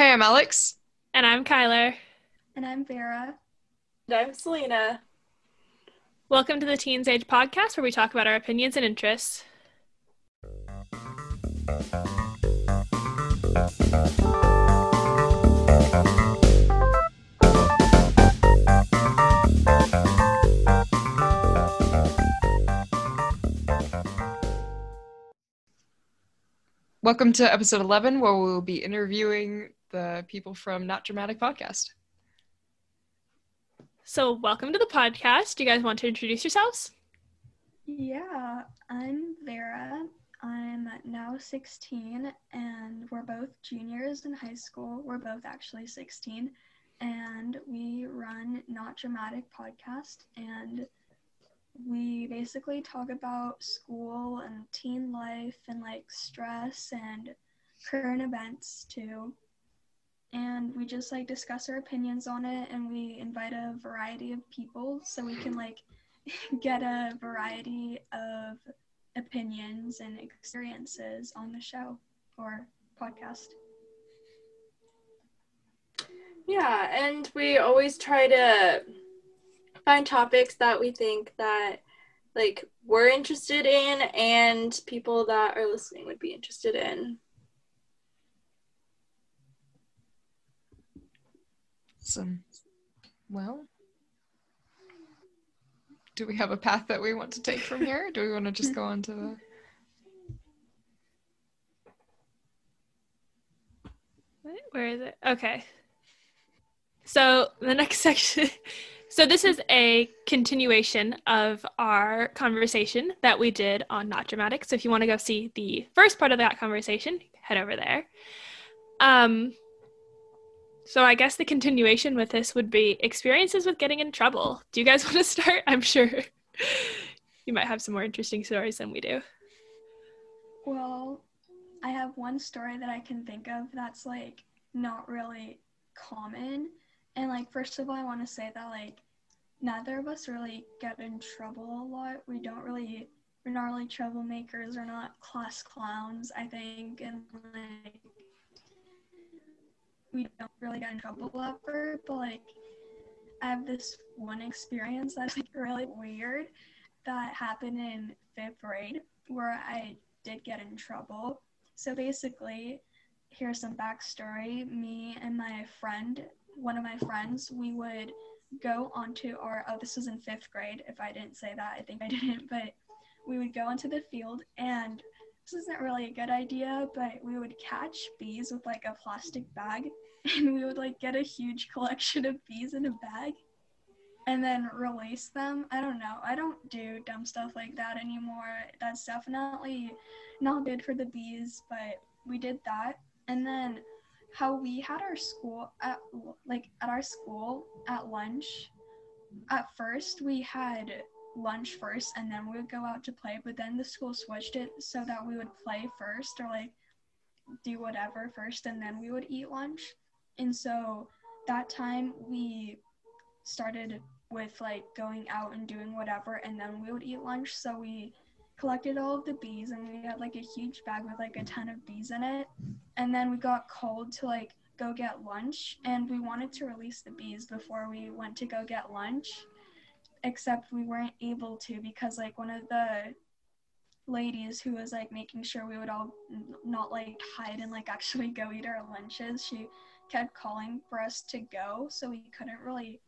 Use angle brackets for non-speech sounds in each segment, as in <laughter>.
Hey, I'm Alex. And I'm Kyler. And I'm Vera. And I'm Selena. Welcome to the Teens Age podcast where we talk about our opinions and interests. Welcome to episode 11, where we'll be interviewing the people from Not Dramatic Podcast. So, welcome to the podcast. Do you guys want to introduce yourselves? Yeah, I'm Vera. I'm now 16, and we're both juniors in high school. We're both actually 16, and we run Not Dramatic Podcast, and we basically talk about school and teen life and like stress and current events too. And we just like discuss our opinions on it and we invite a variety of people so we can like <laughs> get a variety of opinions and experiences on the show or podcast. Yeah, and we always try to find topics that we think that like we're interested in and people that are listening would be interested in. Awesome. Well, do we have a path that we want to take from here? do we want to just go on to the Where is it? Okay. So the next <laughs> section so, this is a continuation of our conversation that we did on Not Dramatic. So, if you want to go see the first part of that conversation, head over there. Um, so, I guess the continuation with this would be experiences with getting in trouble. Do you guys <laughs> want to start? I'm sure <laughs> you might have some more interesting stories than we do. Well, I have one story that I can think of that's like not really common and like first of all i want to say that like neither of us really get in trouble a lot we don't really we're not really troublemakers we're not class clowns i think and like we don't really get in trouble ever but like i have this one experience that's like really weird that happened in fifth grade where i did get in trouble so basically here's some backstory me and my friend one of my friends, we would go onto our, oh, this was in fifth grade. If I didn't say that, I think I <laughs> didn't, but we would go into the field and this isn't really a good idea, but we would catch bees with like a plastic bag <laughs> and we would like get a huge collection of bees in a bag and then release them. I don't know. I don't do dumb stuff like that anymore. That's definitely not good for the bees, but we did that. And then how we had our school at like at our school at lunch at first we had lunch first and then we would go out to play but then the school switched it so that we would play first or like do whatever first and then we would eat lunch and so that time we started with like going out and doing whatever and then we would eat lunch so we collected all of the bees and we had like a huge bag with like a ton of bees in it. And then we got called to like go get lunch and we wanted to release the bees before we went to go get lunch. Except we weren't able to because like one of the ladies who was like making sure we would all not like hide and like <laughs> actually go eat our lunches, she kept calling for us to go, so we couldn't really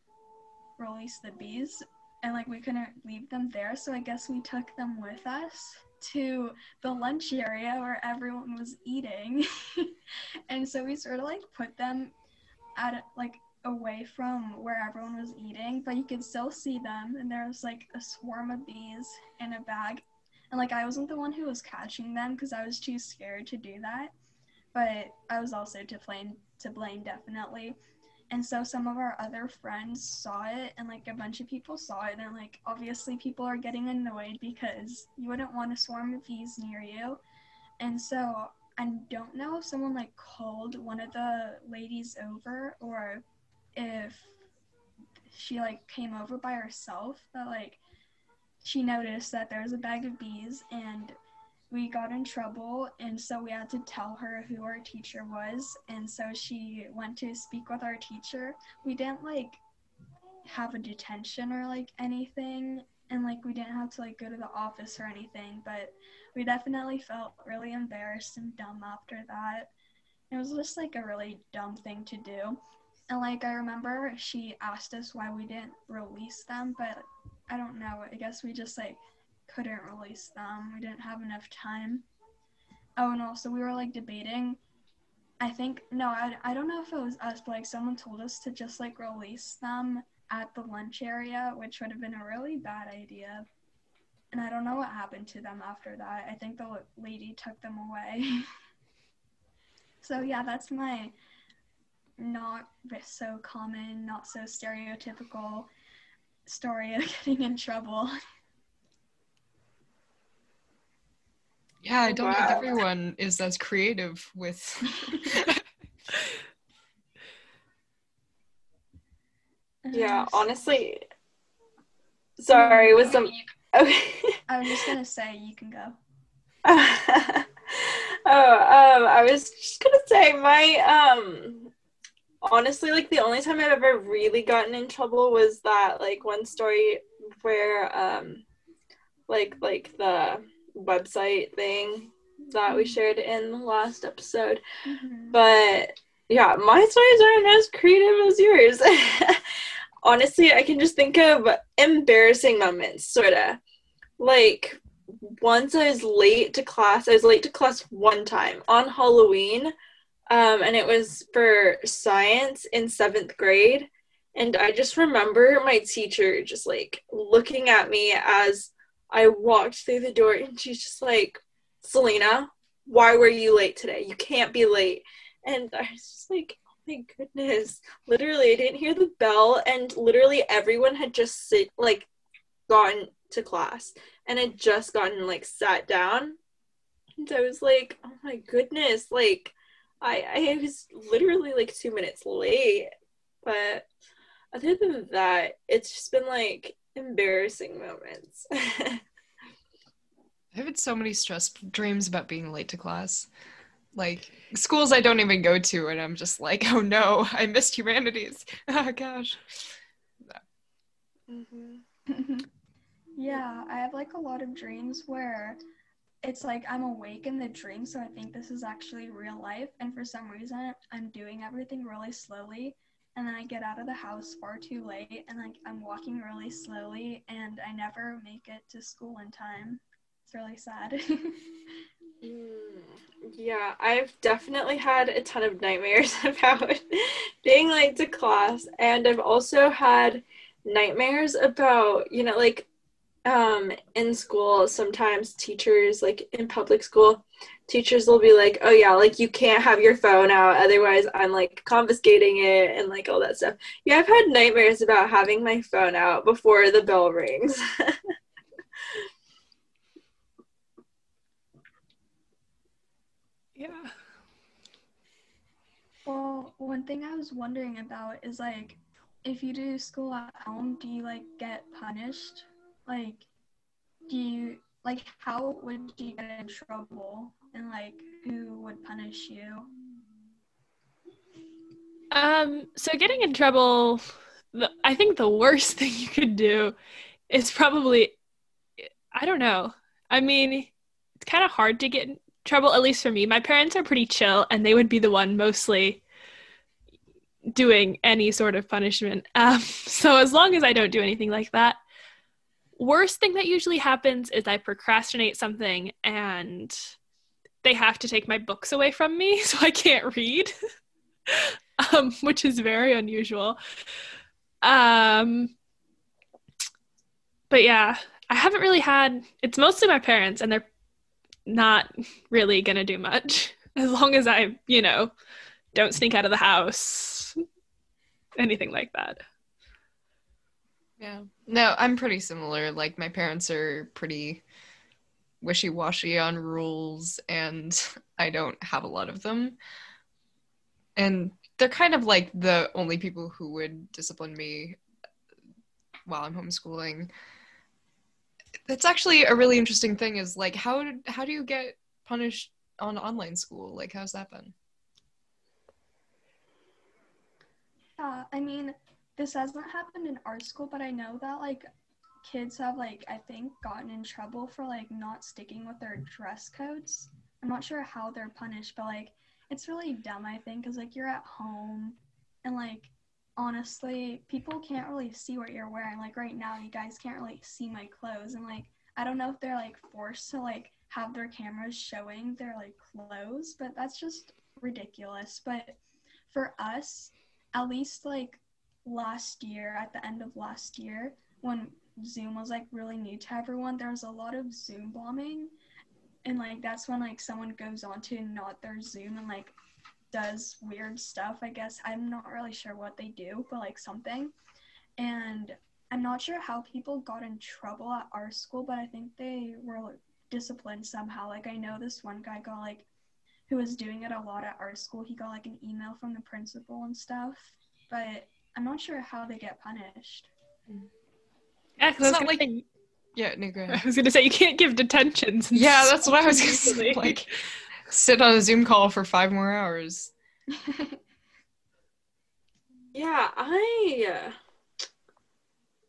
release the bees and like we couldn't leave them there so i guess we took them with us to the lunch area where everyone was eating. <laughs> And so we sort of like put them at like away from where everyone was eating but you could still see them and there was like a swarm of bees in a bag. And like i wasn't the one who was catching them because i was too scared to do that but i was also to blame to blame definitely. And so some of our other friends saw it and like a bunch of people saw it and like obviously people are getting annoyed because you wouldn't want a swarm of bees near you. And so i don't know if someone like called one of the ladies over or if she like came over by herself but like she noticed that there was a bag of bees and we got in trouble and so we had to tell her who our teacher was and so she went to speak with our teacher. We didn't like have a detention or like anything and like we didn't have to like go to the office or anything but we definitely felt really embarrassed and dumb after that. It was just like a really dumb thing to do and like i remember she asked us why we didn't release them but i don't know i guess we just like couldn't release them we didn't have enough time oh and also we were like debating i think no i, I don't know if it was us but like someone told us to just like release them at the lunch area, which would have been a really bad idea. And I don't know what happened to them after that. I think the lady took them away. <laughs> so, yeah, that's my not so common, not so stereotypical story of <laughs> getting in trouble. Yeah, I don't wow. think everyone is as creative with <laughs> Yeah, honestly. Sorry, was some <laughs> okay. I was just gonna say you can go. oh, um, I was just gonna say my um honestly like the only time I've ever really gotten in trouble was that like one story where um like like the website thing that we mm-hmm. shared in the last episode. Mm-hmm. But yeah, my stories aren't as creative as yours. <laughs> honestly, I can just think of embarrassing moments, sort of. Like, once I was late to class, I was late to class one time on Halloween, um, and it was for science in seventh grade. And I just remember my teacher just like looking at me as I walked through the door, and she's just like, Selena, why were you late today? You can't be late. And I was just like, oh my goodness. Literally, I didn't hear the bell, and literally everyone had just sit like gotten to class and had just gotten like sat down. And I was like, oh my goodness, like I I was literally like two minutes late. But other than that, it's just been like embarrassing moments. <laughs> I've had so many stress dreams about being late to class like schools I don't even go to, and I'm just like, oh no, <laughs> I missed humanities. <laughs> oh gosh. Mm-hmm. yeah, I have like a lot of dreams where it's like I'm awake in the dream, so I think this is actually real life, and for some reason I'm doing everything really slowly, and then I get out of the house far too late, and like I'm walking really slowly, and I never make it to school in time. It's really sad. <laughs> mm. Yeah, I've definitely had a ton of nightmares <laughs> about being late to class, and I've also had nightmares about, you know, like um in school sometimes teachers like in public school teachers will be like oh yeah like you can't have your phone out otherwise i'm like confiscating it and like all that stuff yeah i've had nightmares about having my phone out before the bell rings <laughs> Yeah. Well, one thing I was wondering about is like, if you do school at home, do you like get punished? Like, do you like how would you get in trouble, and like who would punish you? Um. So getting in trouble, the, I think the worst <laughs> thing you could do is probably, I don't know. I mean, it's kind of hard to get in trouble, at least for me. My parents are pretty chill, and they would be the one mostly doing any sort of punishment. <laughs> Um, so as long as I don't do anything like that, worst thing that usually happens is I procrastinate something and they have to take my books away from me, <laughs> so I can't read, <laughs> um, which is very unusual. Um, but yeah, I haven't really had. It's mostly my parents, and they're not really going to do much <laughs> as long as I, you know, don't sneak out of the house, anything like that. Yeah. No, I'm pretty similar. Like, my parents are pretty wishy washy on rules, and <laughs> I don't have a lot of them. And they're kind of like the only people who would discipline me while I'm homeschooling. that's actually a really interesting thing. Is like how how do you get punished on online school? Like how's that been? Yeah, I mean, this hasn't happened in our school, but I know that like kids have like I think gotten in trouble for like not sticking with their dress codes. I'm not sure how they're punished, but like it's really dumb I think cuz like you're at home and like honestly, people can't really see what you're wearing. Like right now, you guys can't really see my clothes and like I don't know if they're like forced to like have their cameras showing their like clothes, but that's just ridiculous. But for us, at least like last year, at the end of last year, when Zoom was like really new to everyone, there was a lot of Zoom bombing. And like that's when like someone goes on to not their Zoom and like does weird stuff. I guess I'm not really sure what they do, but like something. And I'm not sure how people got in trouble at our school, but I think they were like, disciplined somehow. Like I know this one guy got like who was doing it a lot at our school. He got like an email from the principal and stuff, but I'm not sure how they get punished. Yeah, 'cause I was It's not like- say- Yeah, no, go I was gonna say you can't give detentions. and Yeah, that's what I was gonna say. Like, sit on a Zoom call for five more hours. <laughs> Yeah, I.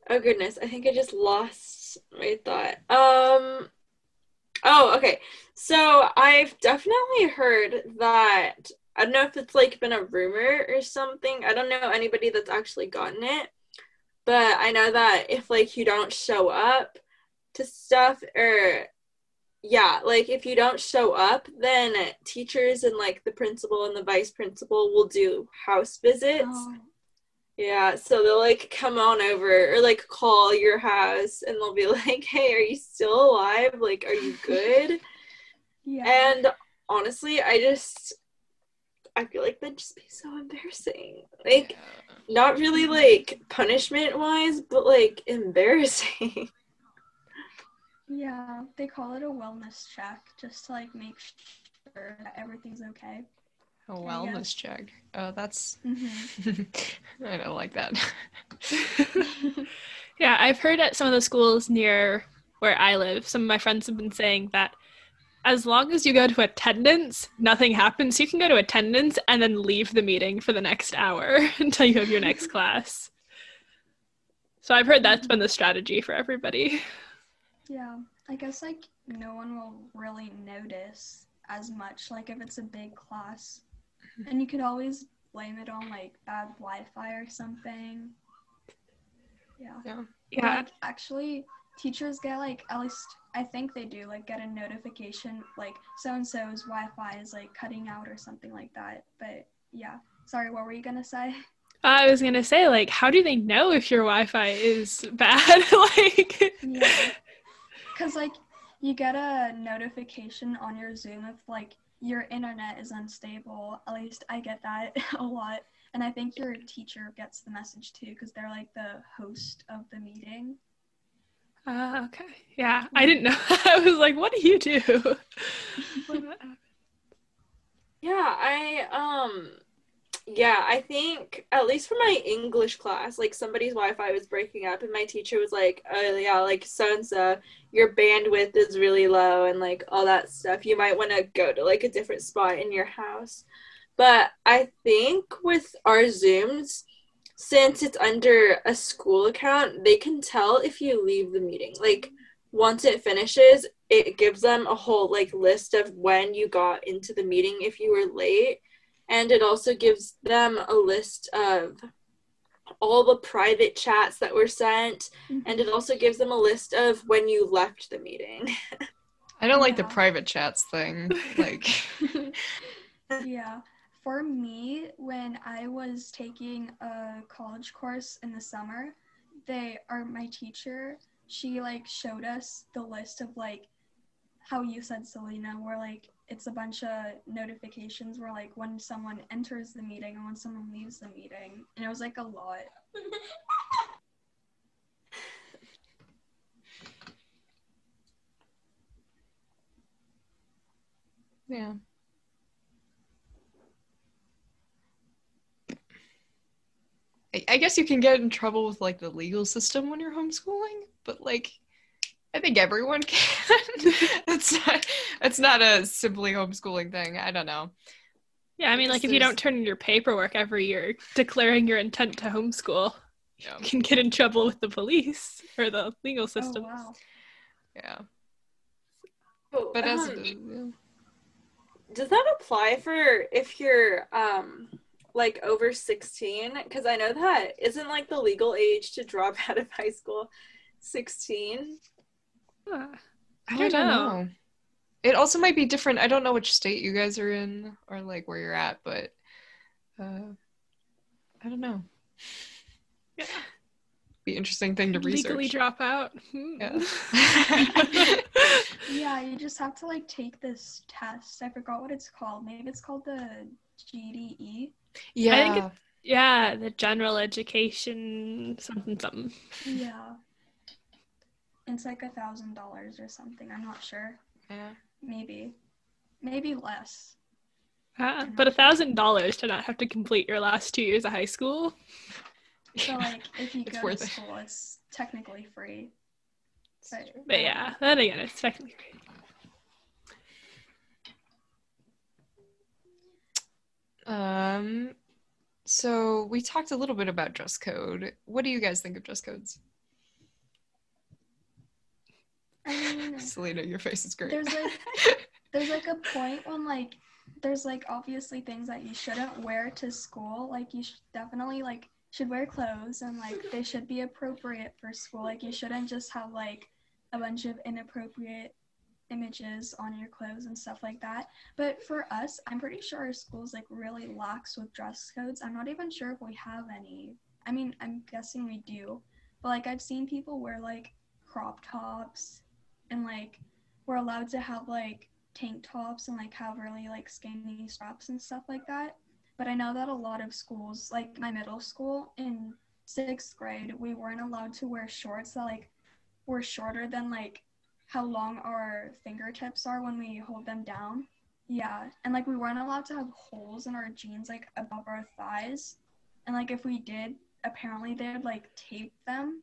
Oh goodness, I think I just lost my thought. Um. Oh, okay. So I've definitely heard that. I don't know if it's like been a rumor or something. I don't know anybody that's actually gotten it, but I know that if like you don't show up to stuff or yeah, like if you don't show up, then teachers and like the principal and the vice principal will do house visits. Oh, Yeah, so they'll like come on over or like call your house and they'll be <laughs> like, "Hey, are you still alive? Like, are you <laughs> good?" yeah. and honestly, I just I feel like that'd just be so embarrassing. Like, not really like punishment wise, but like embarrassing. <laughs> Yeah, they call it a wellness check just to like make sure that everything's okay. A wellness guess. check. Oh, that's. hmm <laughs> I don't like that. <laughs> Yeah, I've heard at some of the schools near where I live, some of my friends have been saying that as long as you go to attendance, nothing happens. You can go to attendance and then leave the meeting for the next hour <laughs> until you have your next class. So I've heard that's been the strategy for everybody. Yeah, I guess like no one will really notice as much like if it's a big class. Mm-hmm. And you could always blame it on like bad Wi-Fi or something. Yeah. Yeah. Yeah. Like, actually, teachers get like at least I think they do like get a notification like so and so's Wi-Fi is like cutting out or something like that. But yeah, sorry, what were you gonna say? I was gonna say, like, how do they know if your Wi-Fi is bad? <laughs> like, Yeah. Cause like you get a notification on your Zoom if like your internet is unstable. At least I get that <laughs> a lot. And I think your teacher gets the message too because they're like the host of the meeting. Uh, okay, yeah, I didn't know. <laughs> I was like, what do you do? <laughs> When that happens? Yeah, I um yeah, I think at least for my English class, like somebody's Wi-Fi was breaking up and my teacher was like, "Oh yeah, like so and so, your bandwidth is really low and like all that stuff. You might want to go to like a different spot in your house." But I think with our Zooms, since it's under a school account, they can tell if you leave the meeting. Like once it finishes, it gives them a whole like list of when you got into the meeting if you were late and it also gives them a list of all the private chats that were sent mm-hmm. and it also gives them a list of when you left the meeting I don't like the private chats thing. Like, <laughs> yeah. For me, when I was taking a college course in the summer, they are my teacher. She like showed us the list of like how you said Selena, where like it's a bunch of notifications where like when someone enters the meeting and when someone leaves the meeting, and it was like a lot. <laughs> yeah. I, I guess you can get in trouble with like the legal system when you're homeschooling, but like, I think everyone <laughs> can. it's not it's not a simply homeschooling thing. I don't know. Yeah, I mean, like if you don't turn in your paperwork every year declaring your intent to homeschool, Yeah. you can get in trouble with the police or the legal Oh, system. wow. Yeah. Oh, But as um, does that apply for if you're um like over 16 because i know that isn't like the legal age to drop <laughs> out of high school 16 Ah, I I don't, don't know. know. It also might be different. I don't know which state you guys are in or like where you're at, but uh I don't know. yeah. Be interesting thing to research. Legally drop out. Yeah. <laughs> Yeah, you just have to like take this test. I forgot what it's called. Maybe it's called the E. GED. Yeah. I think yeah, the general education something something. Yeah. It's like a thousand dollars or something. I'm not sure. yeah. Maybe. Maybe less. Ah, but a thousand dollars to not have to complete your last two years of high school. So like if you <laughs> It's go to worth it. school, it's technically free. But, But yeah, then again, it's technically great. Um so we talked a little bit about dress code. What do you guys think of dress codes? I mean, <laughs> Selena, your face is great. there's like <laughs> there's like a point when like there's like obviously things that you shouldn't wear to school. Like you should definitely like should wear clothes and like they should be appropriate for school. Like you shouldn't just have like a bunch of inappropriate images on your clothes and stuff like that. But for us, I'm pretty sure our school's like really lax with dress codes. I'm not even sure if we have any. I mean, I'm guessing we do. But like I've seen people wear like crop tops and like we're allowed to have like tank tops and like have really like skinny straps and stuff like that. But I know that a lot of schools, like my middle school in sixth grade, we weren't allowed to wear shorts that like were shorter than like how long our fingertips are when we hold them down. Yeah. And like we weren't allowed to have holes in our jeans like above our thighs. And like if we did, apparently they would like tape them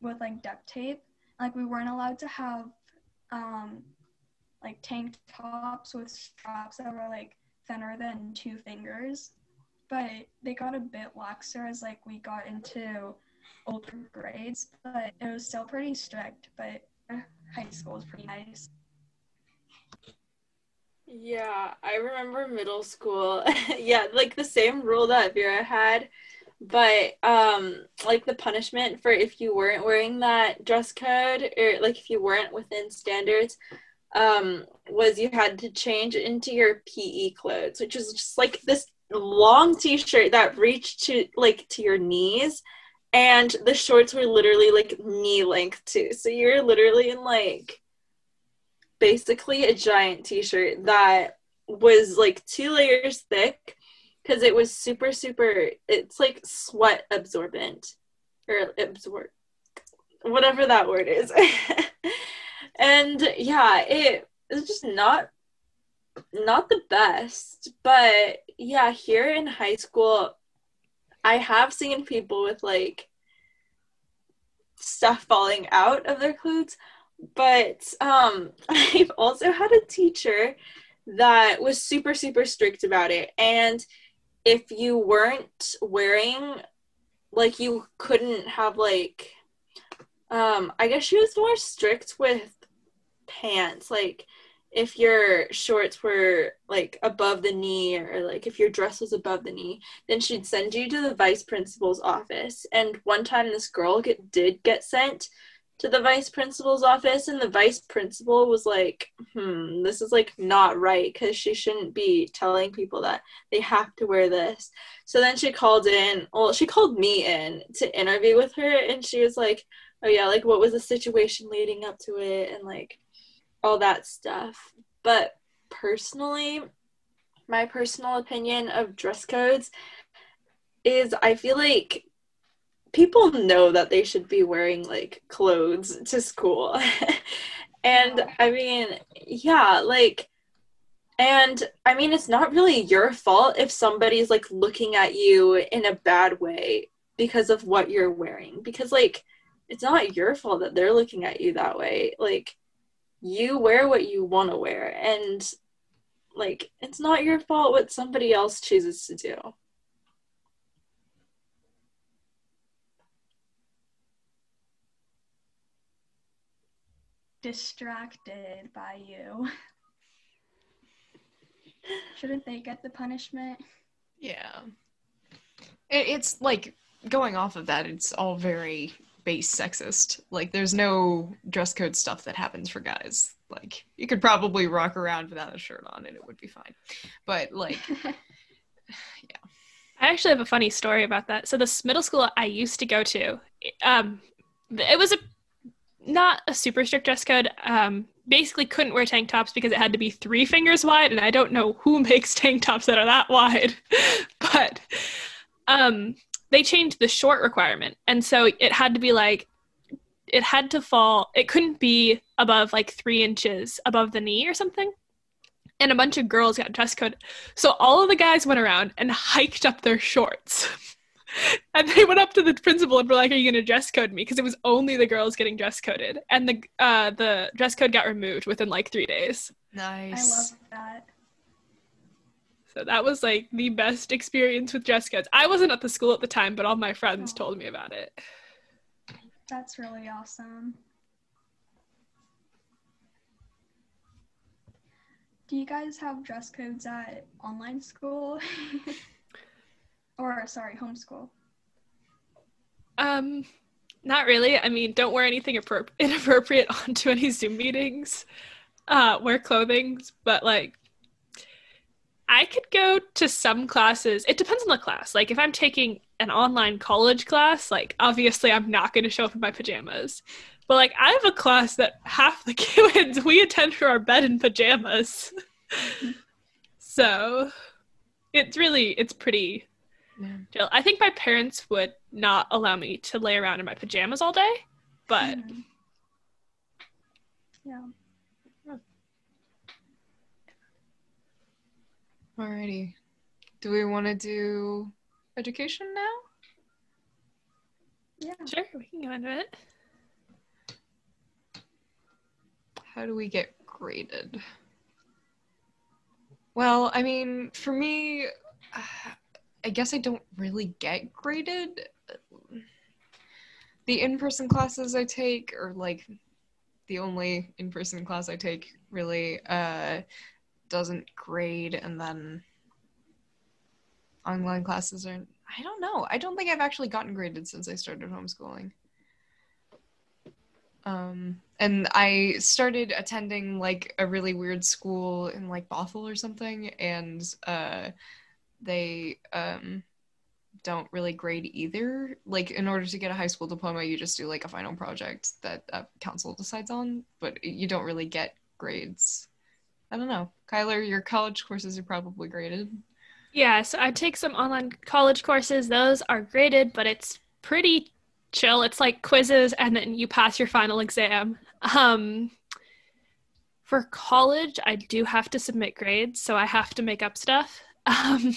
with like duct tape like we weren't allowed to have um like tank tops with straps that were like thinner than two fingers but they got a bit laxer as like we got into older grades but it was still pretty strict but high school was pretty nice Yeah, I remember middle school. <laughs> yeah, like the same rule that Vera had, but um like the punishment for if you weren't wearing that dress code or like if you weren't within standards um was you had to change into your PE clothes, which is just like this long t-shirt that reached to like to your knees and the shorts were literally like knee length too. So you're literally in like basically a giant t-shirt that was like two layers thick because it was super super it's like sweat absorbent or absorb whatever that word is <laughs> and yeah it it's just not not the best but yeah here in high school i have seen people with like stuff falling out of their clothes but um <laughs> i've also had a teacher that was super super strict about it. And if you weren't wearing like you couldn't have like um i guess she was more strict with pants. Like if your shorts were like above the knee or like if your dress was above the knee then she'd send you to the vice principal's office. And one time this girl get, did get sent to the vice principal's office and the vice principal was like hmm this is like not right because she shouldn't be telling people that they have to wear this. So then she called in well she called me in to interview with her and she was like oh yeah like what was the situation leading up to it? And like all that stuff but personally my personal opinion of dress codes is i feel like people know that they should be wearing like clothes to school. <laughs> and I mean, yeah, like and I mean it's not really your fault if somebody's like looking at you in a bad way because of what you're wearing because like it's not your fault that they're looking at you that way. Like you wear what you want to wear and like it's not your fault what somebody else chooses to do. Distracted by you. Shouldn't they get the punishment? Yeah. It's like going off of that, it's all very base sexist. Like, there's no dress code stuff that happens for guys. Like, you could probably rock around without a shirt on and it would be fine. But, like, <laughs> yeah. I actually have a funny story about that. So this middle school I used to go to, um, it was a not a super strict dress code. Um, basically, couldn't wear tank tops because it had to be three fingers wide, and I don't know who <laughs> makes tank tops that are that wide. <laughs> but um, they changed the short requirement, and so it had to be like it had to fall. It couldn't be above like three inches above the knee or something and a bunch of girls got dress code. So all of the guys went around and hiked up their shorts. <laughs> and they went up to the principal and were like, "Are you going to dress code me?" Because it was only the girls getting dress coded, and the uh, the dress code got removed within like three days. nice. I love that. So that was like the best experience with dress codes. I wasn't at the school at the time, but all my friends Oh. told me about it. That's really awesome. Do you guys have dress codes at online school? <laughs> or sorry, homeschool? Um, not really. I mean, don't wear anything appro- <laughs> inappropriate onto any Zoom meetings. Uh, wear clothing, but like, I could go to some classes. It depends on the class. Like, if I'm taking an online college class, like obviously I'm not going to show up in my pajamas. But like, I have a class that half the <laughs> kids we attend to our bed in pajamas. <laughs> so, it's really it's pretty Yeah. chill. I think my parents would not allow me to lay around in my pajamas all day, but. Yeah. Alrighty. Do we want to do education now? Yeah. sure, we can go into it. How do we get graded? Well, I mean, for me, I guess I don't really get graded. The in person classes I take, or like the only in person class I take, really uh, doesn't grade, and then online classes are. I don't know. I don't think I've actually gotten graded since I started homeschooling. Um, and I started attending like a really weird school in like Bothell or something, and uh, they um, don't really grade either. Like, in order to get a high school diploma, you just do like a final project that a council decides on, but you don't really get grades. I don't know. Kyler, your college courses are probably graded. Yeah, so I take some online college courses. Those are graded, but it's pretty chill. It's like quizzes and then you pass your final exam. Um for college, I do have to submit grades, so I have to make up stuff. <laughs> Um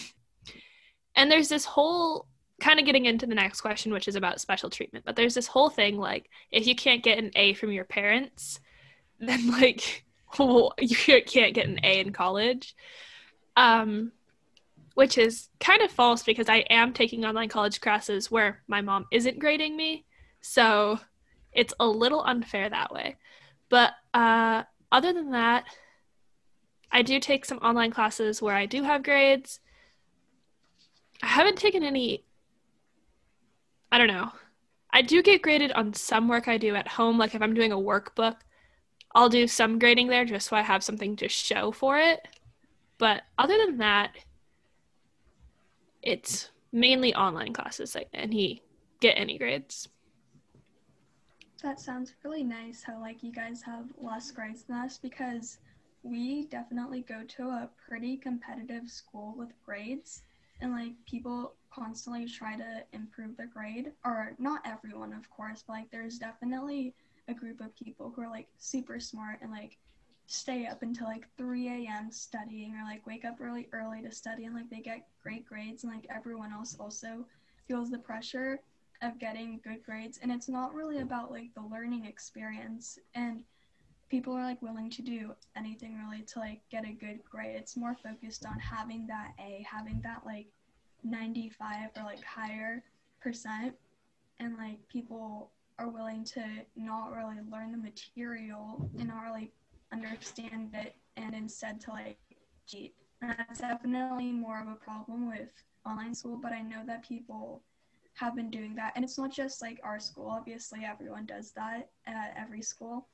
and there's this whole kind of getting into the next question which is about special treatment, but there's this whole thing like if you can't get an A from your parents, <laughs> then like well, <laughs> you can't get an A in college. Um which is kind of false because I am taking online college classes where my mom isn't grading me. So it's a little unfair that way. But uh, other than that, I do take some online classes where I do have grades. I haven't taken any, I don't know. I do get graded on some work I do at home. Like if I'm doing a workbook, I'll do some grading there just so I have something to show for it. But other than that, it's mainly online classes like any get any grades. That sounds really nice how like you guys have less grades than us because we definitely go to a pretty competitive school with grades and like people constantly try to improve their grade or not everyone of course but like there's definitely a group of people who are like super smart and like stay up until like 3 a.m studying or like wake up really early to study and like they get great grades and like everyone else also feels the pressure of getting good grades. And it's not really about like the learning experience. And people are like willing to do anything really to like get a good grade. It's more focused on having that A, having that like 95 or like higher percent. And like people are willing to not really learn the material and not really understand it and instead to like cheat. And that's definitely more of a problem with online school, but I know that people have been doing that. And it's not just like our school, obviously, everyone does that at every school.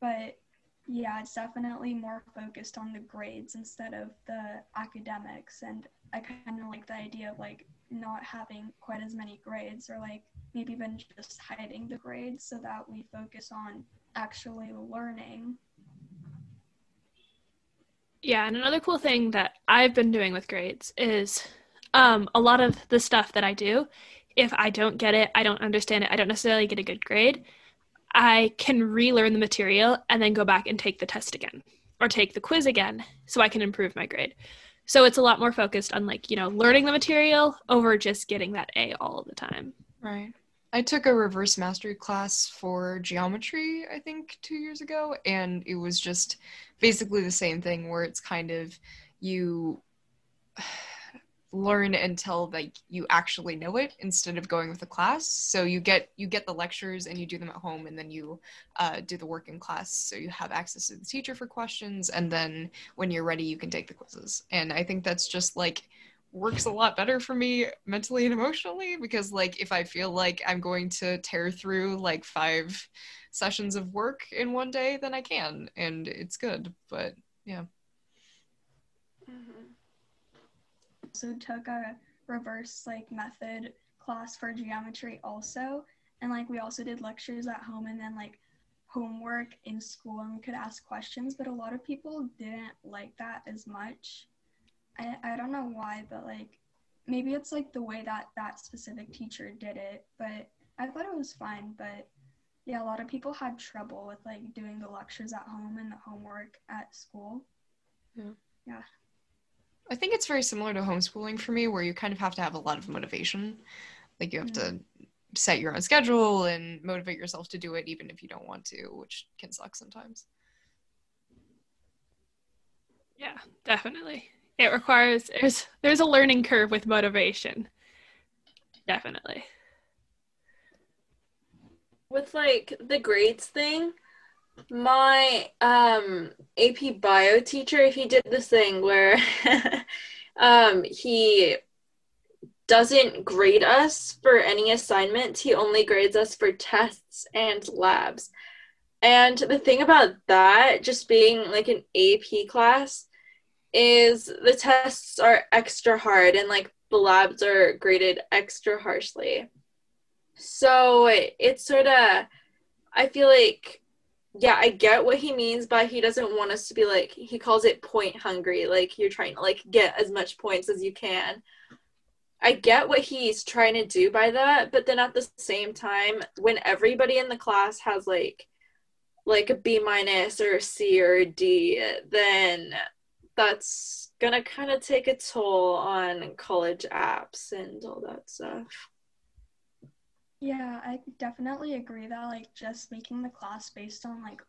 But yeah, it's definitely more focused on the grades instead of the academics. And I kind of like the idea of like not having quite as many grades or like maybe even just hiding the grades so that we focus on actually learning. Yeah, and another cool thing that I've been doing with grades is um, a lot of the stuff that I do, if I don't get it, I don't understand it, I don't necessarily get a good grade, I can relearn the material and then go back and take the test again or take the quiz again so I can improve my grade. So it's a lot more focused on like, you know, learning the material over just getting that A all the time. Right. I took a reverse mastery class for geometry, I think, two years ago, and it was just basically the same thing where it's kind of you <sighs> learn until like you actually know it instead of going with the class. So you get you get the lectures and you do them at home and then you uh, do the work in class. So you have access to the teacher for questions and then when you're ready you can take the quizzes. And i think that's just like works a lot better for me mentally and emotionally because like if i feel like i'm going to tear through like five sessions of work in one day then i can and it's good but yeah. Mm-hmm. So took a reverse like method class for geometry also and like we also did lectures at home and then like homework in school and we could ask questions but a lot of people didn't like that as much i, I don't know why but like maybe it's like the way that that specific teacher did it but i thought it was fine but yeah a lot of people had trouble with like doing the lectures at home and the homework at school yeah yeah I think it's very similar to homeschooling for me, where you kind of have to have a lot of motivation. Like you have mm-hmm. to set your own schedule and motivate yourself to do it, even if you don't want to, which can suck sometimes. Yeah, definitely. It requires there's there's a learning curve with motivation. Definitely. With like the grades thing, my um AP bio teacher he did this thing where <laughs> um he doesn't grade us for any assignments. He only grades us for tests and labs. And the thing about that just being like an AP class is the tests are extra hard and like the labs are graded extra harshly. So it's sort of I feel like yeah, I get what he means, but he doesn't want us to be like he calls it point hungry, like you're trying to like get as much points as you can. I get what he's trying to do by that, but then at the same time, when everybody in the class has like like a B minus or a C or a D, then that's gonna kind of take a toll on college apps and all that stuff. Yeah, I definitely agree that like just making the class based on like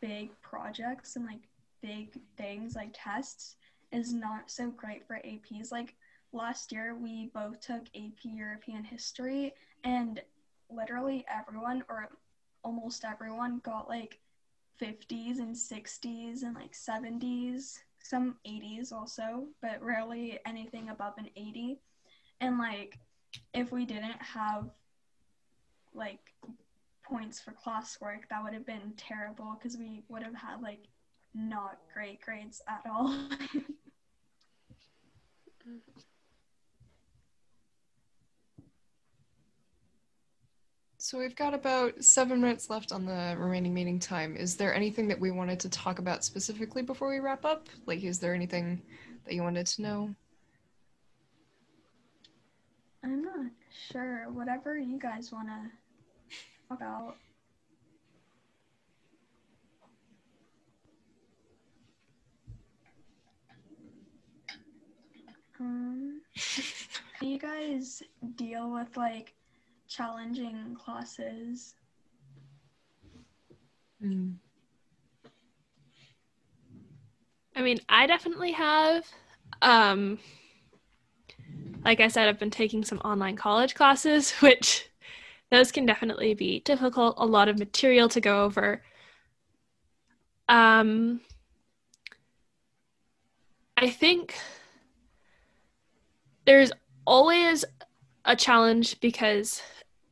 big projects and like big things like tests is not so great for APs. Like last year we both took AP European history and literally everyone or almost everyone got like 50s and 60s and like 70s, some 80s also, but rarely anything above an 80. And like if we didn't have like points for classwork, that would have been terrible because we would have had like not great grades at all. <laughs> Mm. So we've got about seven minutes left on the remaining meeting time. Is there anything that we wanted to talk about specifically before we wrap up? Like, is there anything that you wanted to know? I'm not sure. Whatever you guys want to talk about um <laughs> do you guys deal with like challenging classes. Mm. I mean, I definitely have. Um, like I said, I've been taking some online college classes, <laughs> which those can definitely be difficult, a lot of material to go over. Um, I think there's always a challenge because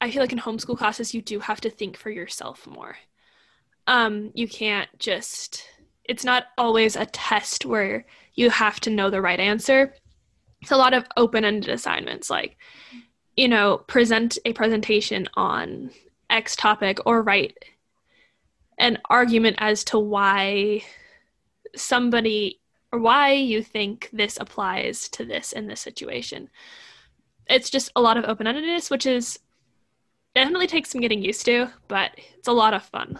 I feel like in homeschool classes, you do have to think for yourself more. Um, you can't just, it's not always a test where you have to know the right answer. It's a lot of open ended assignments, like, you know, present a presentation on X topic or write an argument as to why somebody or why you think this applies to this in this situation. It's just a lot of open endedness, which is definitely takes some getting used to, but it's a lot of fun.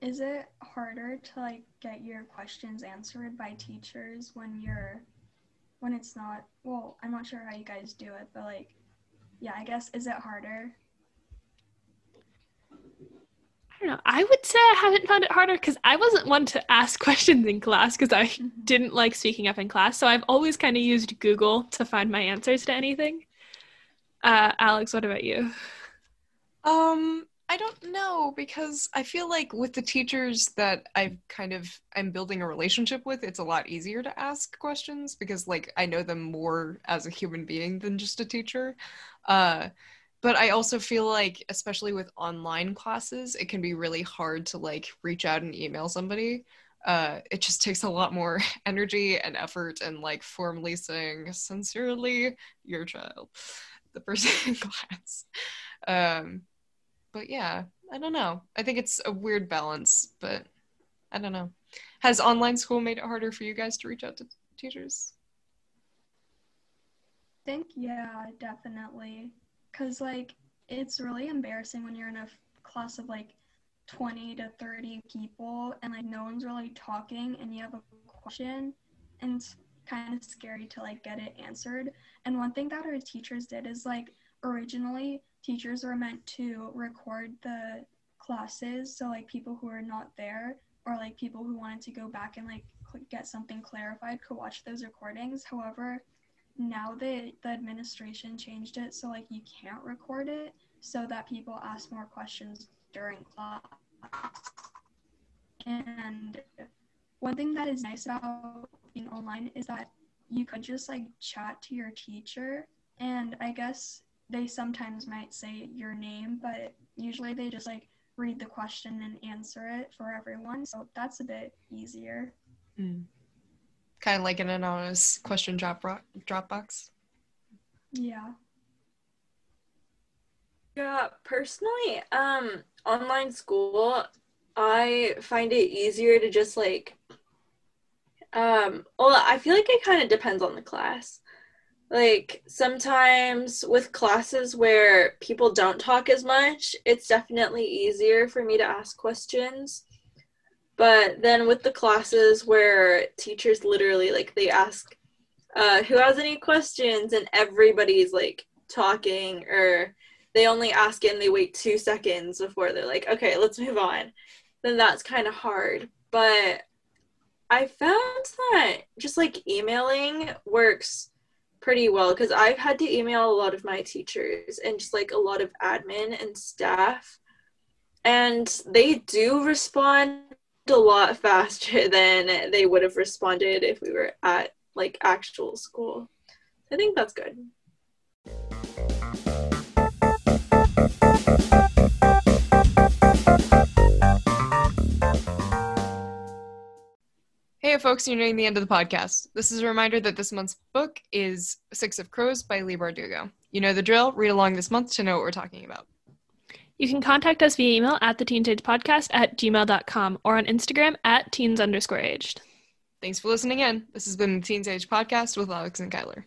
Is it harder to like get your questions answered by teachers when you're when it's not well, I'm not sure how you guys do it, but like yeah, I guess is it harder? I don't know. I would say I haven't found it harder because I wasn't one to ask <laughs> questions in class because I Mhm. didn't like speaking up in class. So I've always kind of used Google to find my answers to anything. Uh, Alex, what about you? Um, I don't know because I feel like with the teachers that I've kind of I'm building a relationship with, it's a lot easier to ask questions because like I know them more as a human being than just a teacher. Uh, but I also feel like especially with online classes, it can be really hard to like reach out and email somebody. Uh, it just takes a lot more <laughs> energy and effort and like formally saying sincerely your child, the person in <laughs> class. Um, but yeah, I don't know. I think it's a weird balance, but I don't know. Has online school made it harder for you guys to reach out to teachers? I think yeah, definitely. Cause like it's really embarrassing when you're in a f- class of like 20 to 30 people and like no one's really talking and you have a question and kind of scary to like get it answered. And one thing that our teachers did is like originally teachers were meant to record the classes so like people who are not there or like people who wanted to go back and like get something clarified could watch those recordings. However, now the the administration changed it so like you can't record it so that people ask more questions during class. And one thing that is nice about being online is that you could just like chat to your teacher and I guess they sometimes might say your name, but usually they just like read the question and answer it for everyone. So that's a bit easier. Kind of like an anonymous question drop ro- Dropbox. Yeah. Yeah, personally, um, online school, I find it easier to just like, um, well, I feel like it kind of depends on the class. Like sometimes with classes where people don't talk as much, it's definitely easier for me to ask questions. But then with the classes where teachers literally like they ask, uh, who has any questions, and everybody's like talking or they only ask it and they wait two seconds before they're like, okay, let's move on, then that's kind of hard. But I found that just like emailing works pretty well because I've had to email a lot of my teachers and just like a lot of admin and staff. And they do respond a lot faster <laughs> than they would have responded if we were at like actual school. I think that's good. Hey, folks, you're nearing the end of the podcast. This is a reminder that this month's book is Six of Crows by Leigh Bardugo. You know the drill. Read along this month to know what we're talking about. You can contact us via email at the Podcast at gmail.com or on Instagram at teens underscore aged. Thanks for listening in. This has been the Teens Age Podcast with Alex and Kyler.